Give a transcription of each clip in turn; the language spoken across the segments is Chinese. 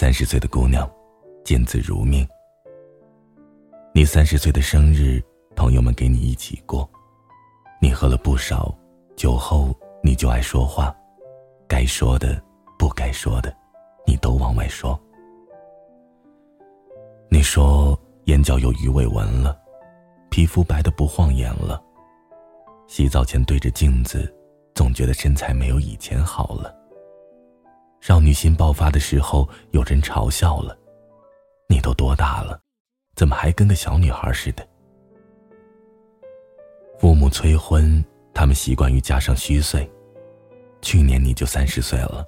三十岁的姑娘，见字如面。你三十岁的生日，朋友们给你一起过，你喝了不少酒后，你就爱说话，该说的、不该说的，你都往外说。你说眼角有鱼尾纹了，皮肤白的不晃眼了，洗澡前对着镜子，总觉得身材没有以前好了。少女心爆发的时候，有人嘲笑了：“你都多大了，怎么还跟个小女孩似的？”父母催婚，他们习惯于加上虚岁。去年你就三十岁了，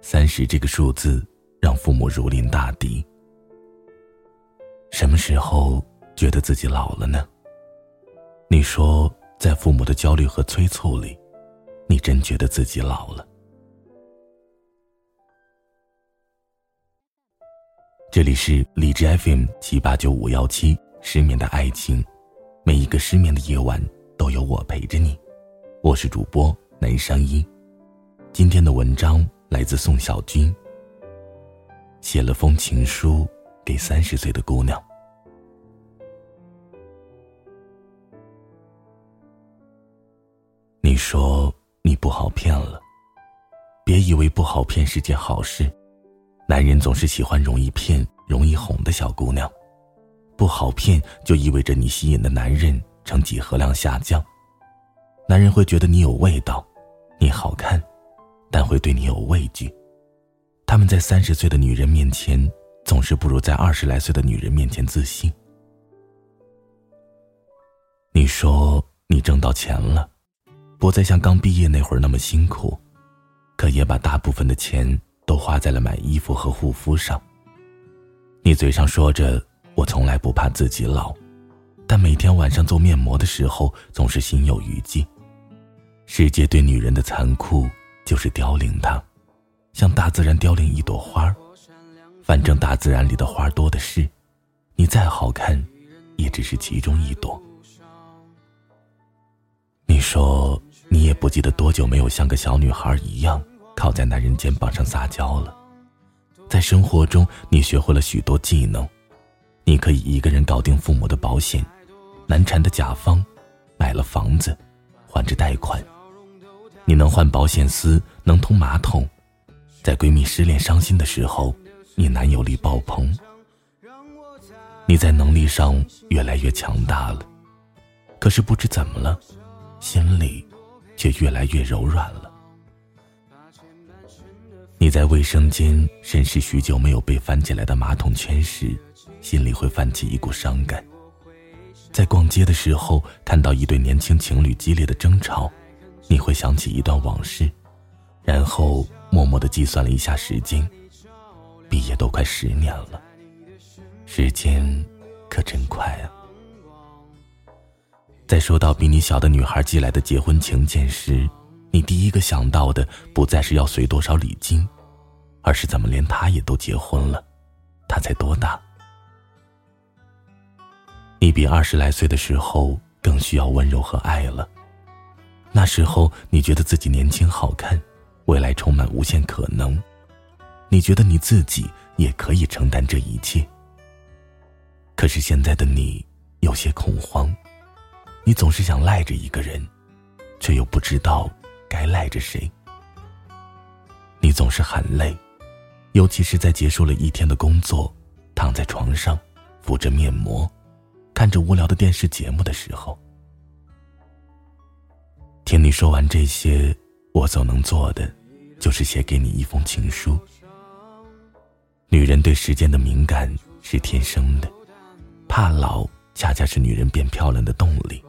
三十这个数字让父母如临大敌。什么时候觉得自己老了呢？你说，在父母的焦虑和催促里，你真觉得自己老了？这里是荔枝 FM 七八九五幺七，失眠的爱情，每一个失眠的夜晚都有我陪着你。我是主播南商一，今天的文章来自宋小军。写了封情书给三十岁的姑娘。你说你不好骗了，别以为不好骗是件好事。男人总是喜欢容易骗、容易哄的小姑娘，不好骗就意味着你吸引的男人呈几何量下降。男人会觉得你有味道，你好看，但会对你有畏惧。他们在三十岁的女人面前，总是不如在二十来岁的女人面前自信。你说你挣到钱了，不再像刚毕业那会儿那么辛苦，可也把大部分的钱。都花在了买衣服和护肤上。你嘴上说着我从来不怕自己老，但每天晚上做面膜的时候总是心有余悸。世界对女人的残酷就是凋零她，像大自然凋零一朵花反正大自然里的花多的是，你再好看，也只是其中一朵。你说你也不记得多久没有像个小女孩一样。靠在男人肩膀上撒娇了，在生活中，你学会了许多技能，你可以一个人搞定父母的保险，难缠的甲方，买了房子，还着贷款，你能换保险丝，能通马桶，在闺蜜失恋伤心的时候，你男友力爆棚，你在能力上越来越强大了，可是不知怎么了，心里却越来越柔软了。你在卫生间审视许久没有被翻起来的马桶圈时，心里会泛起一股伤感。在逛街的时候看到一对年轻情侣激烈的争吵，你会想起一段往事，然后默默的计算了一下时间，毕业都快十年了，时间可真快啊！在收到比你小的女孩寄来的结婚请柬时，你第一个想到的不再是要随多少礼金。而是怎么连他也都结婚了？他才多大？你比二十来岁的时候更需要温柔和爱了。那时候你觉得自己年轻好看，未来充满无限可能，你觉得你自己也可以承担这一切。可是现在的你有些恐慌，你总是想赖着一个人，却又不知道该赖着谁。你总是喊累。尤其是在结束了一天的工作，躺在床上，敷着面膜，看着无聊的电视节目的时候，听你说完这些，我所能做的，就是写给你一封情书。女人对时间的敏感是天生的，怕老恰恰是女人变漂亮的动力。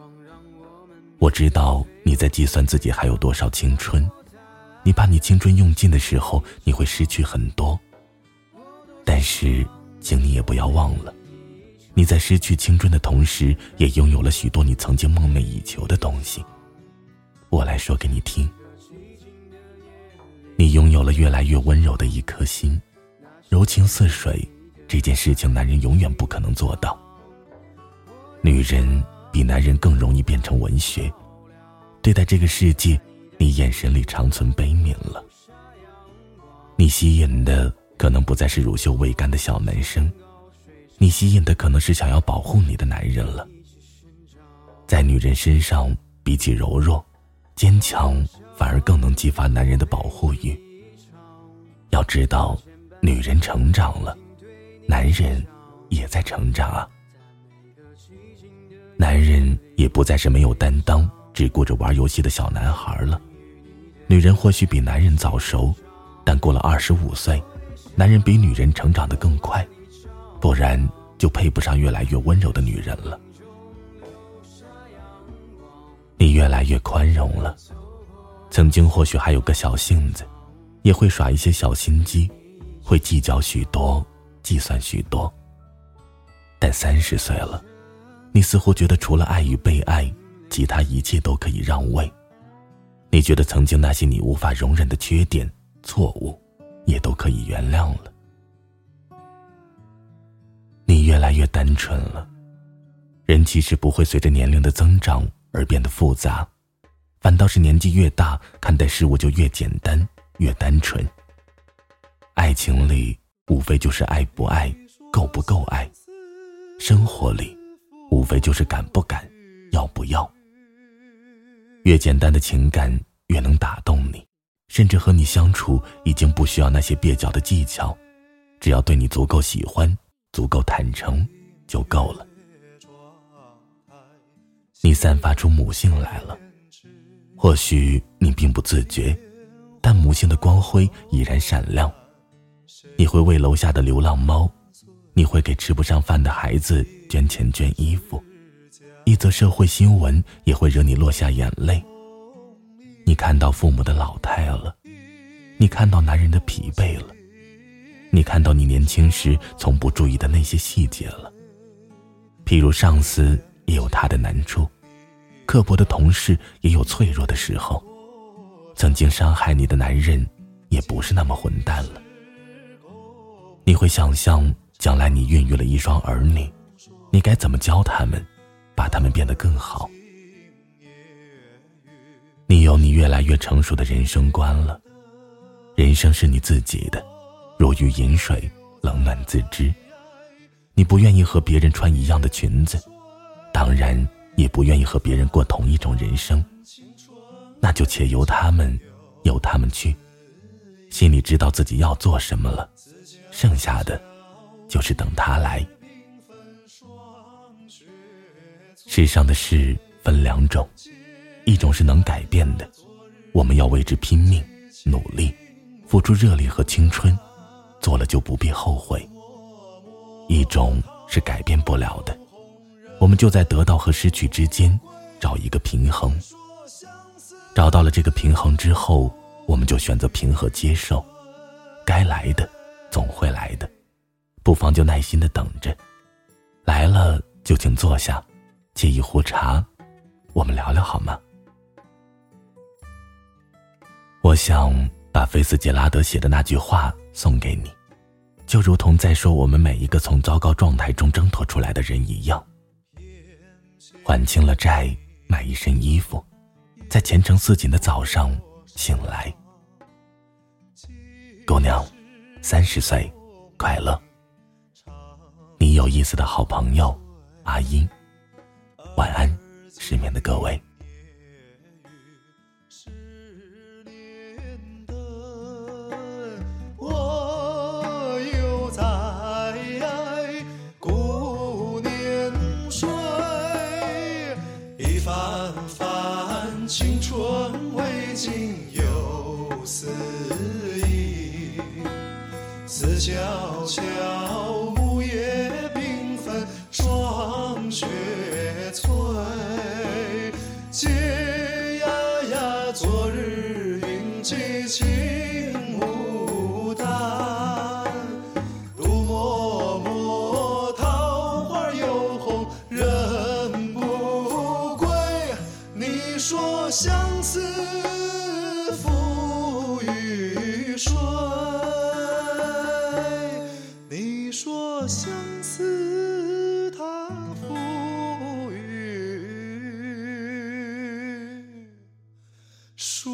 我知道你在计算自己还有多少青春。你把你青春用尽的时候，你会失去很多。但是，请你也不要忘了，你在失去青春的同时，也拥有了许多你曾经梦寐以求的东西。我来说给你听，你拥有了越来越温柔的一颗心，柔情似水。这件事情，男人永远不可能做到。女人比男人更容易变成文学，对待这个世界。你眼神里长存悲悯了。你吸引的可能不再是乳臭未干的小男生，你吸引的可能是想要保护你的男人了。在女人身上，比起柔弱、坚强，反而更能激发男人的保护欲。要知道，女人成长了，男人也在成长啊。男人也不再是没有担当、只顾着玩游戏的小男孩了。女人或许比男人早熟，但过了二十五岁，男人比女人成长的更快，不然就配不上越来越温柔的女人了。你越来越宽容了，曾经或许还有个小性子，也会耍一些小心机，会计较许多，计算许多。但三十岁了，你似乎觉得除了爱与被爱，其他一切都可以让位。你觉得曾经那些你无法容忍的缺点、错误，也都可以原谅了。你越来越单纯了，人其实不会随着年龄的增长。而变得复杂，反倒是年纪越大，看待事物就越简单、越单纯。爱情里无非就是爱不爱、够不够爱；生活里无非就是敢不敢、要不要。越简单的情感越能打动你，甚至和你相处已经不需要那些蹩脚的技巧，只要对你足够喜欢、足够坦诚就够了。你散发出母性来了，或许你并不自觉，但母性的光辉已然闪亮。你会为楼下的流浪猫，你会给吃不上饭的孩子捐钱捐衣服，一则社会新闻也会惹你落下眼泪。你看到父母的老态了，你看到男人的疲惫了，你看到你年轻时从不注意的那些细节了，譬如上司也有他的难处。刻薄的同事也有脆弱的时候，曾经伤害你的男人，也不是那么混蛋了。你会想象将来你孕育了一双儿女，你该怎么教他们，把他们变得更好？你有你越来越成熟的人生观了，人生是你自己的，如鱼饮水，冷暖自知。你不愿意和别人穿一样的裙子，当然。也不愿意和别人过同一种人生，那就且由他们，由他们去，心里知道自己要做什么了，剩下的，就是等他来。世上的事分两种，一种是能改变的，我们要为之拼命努力，付出热力和青春，做了就不必后悔；一种是改变不了的。我们就在得到和失去之间找一个平衡。找到了这个平衡之后，我们就选择平和接受。该来的总会来的，不妨就耐心的等着。来了就请坐下，沏一壶茶，我们聊聊好吗？我想把菲斯杰拉德写的那句话送给你，就如同在说我们每一个从糟糕状态中挣脱出来的人一样。还清了债，买一身衣服，在前程似锦的早上醒来。姑娘，三十岁，快乐。你有意思的好朋友，阿英。晚安，失眠的各位。夜雨，失眠的我，又在古年睡。一番番青春未尽，又思忆，思悄悄，木叶缤纷，霜雪。相思赋予谁你说相思它赋予谁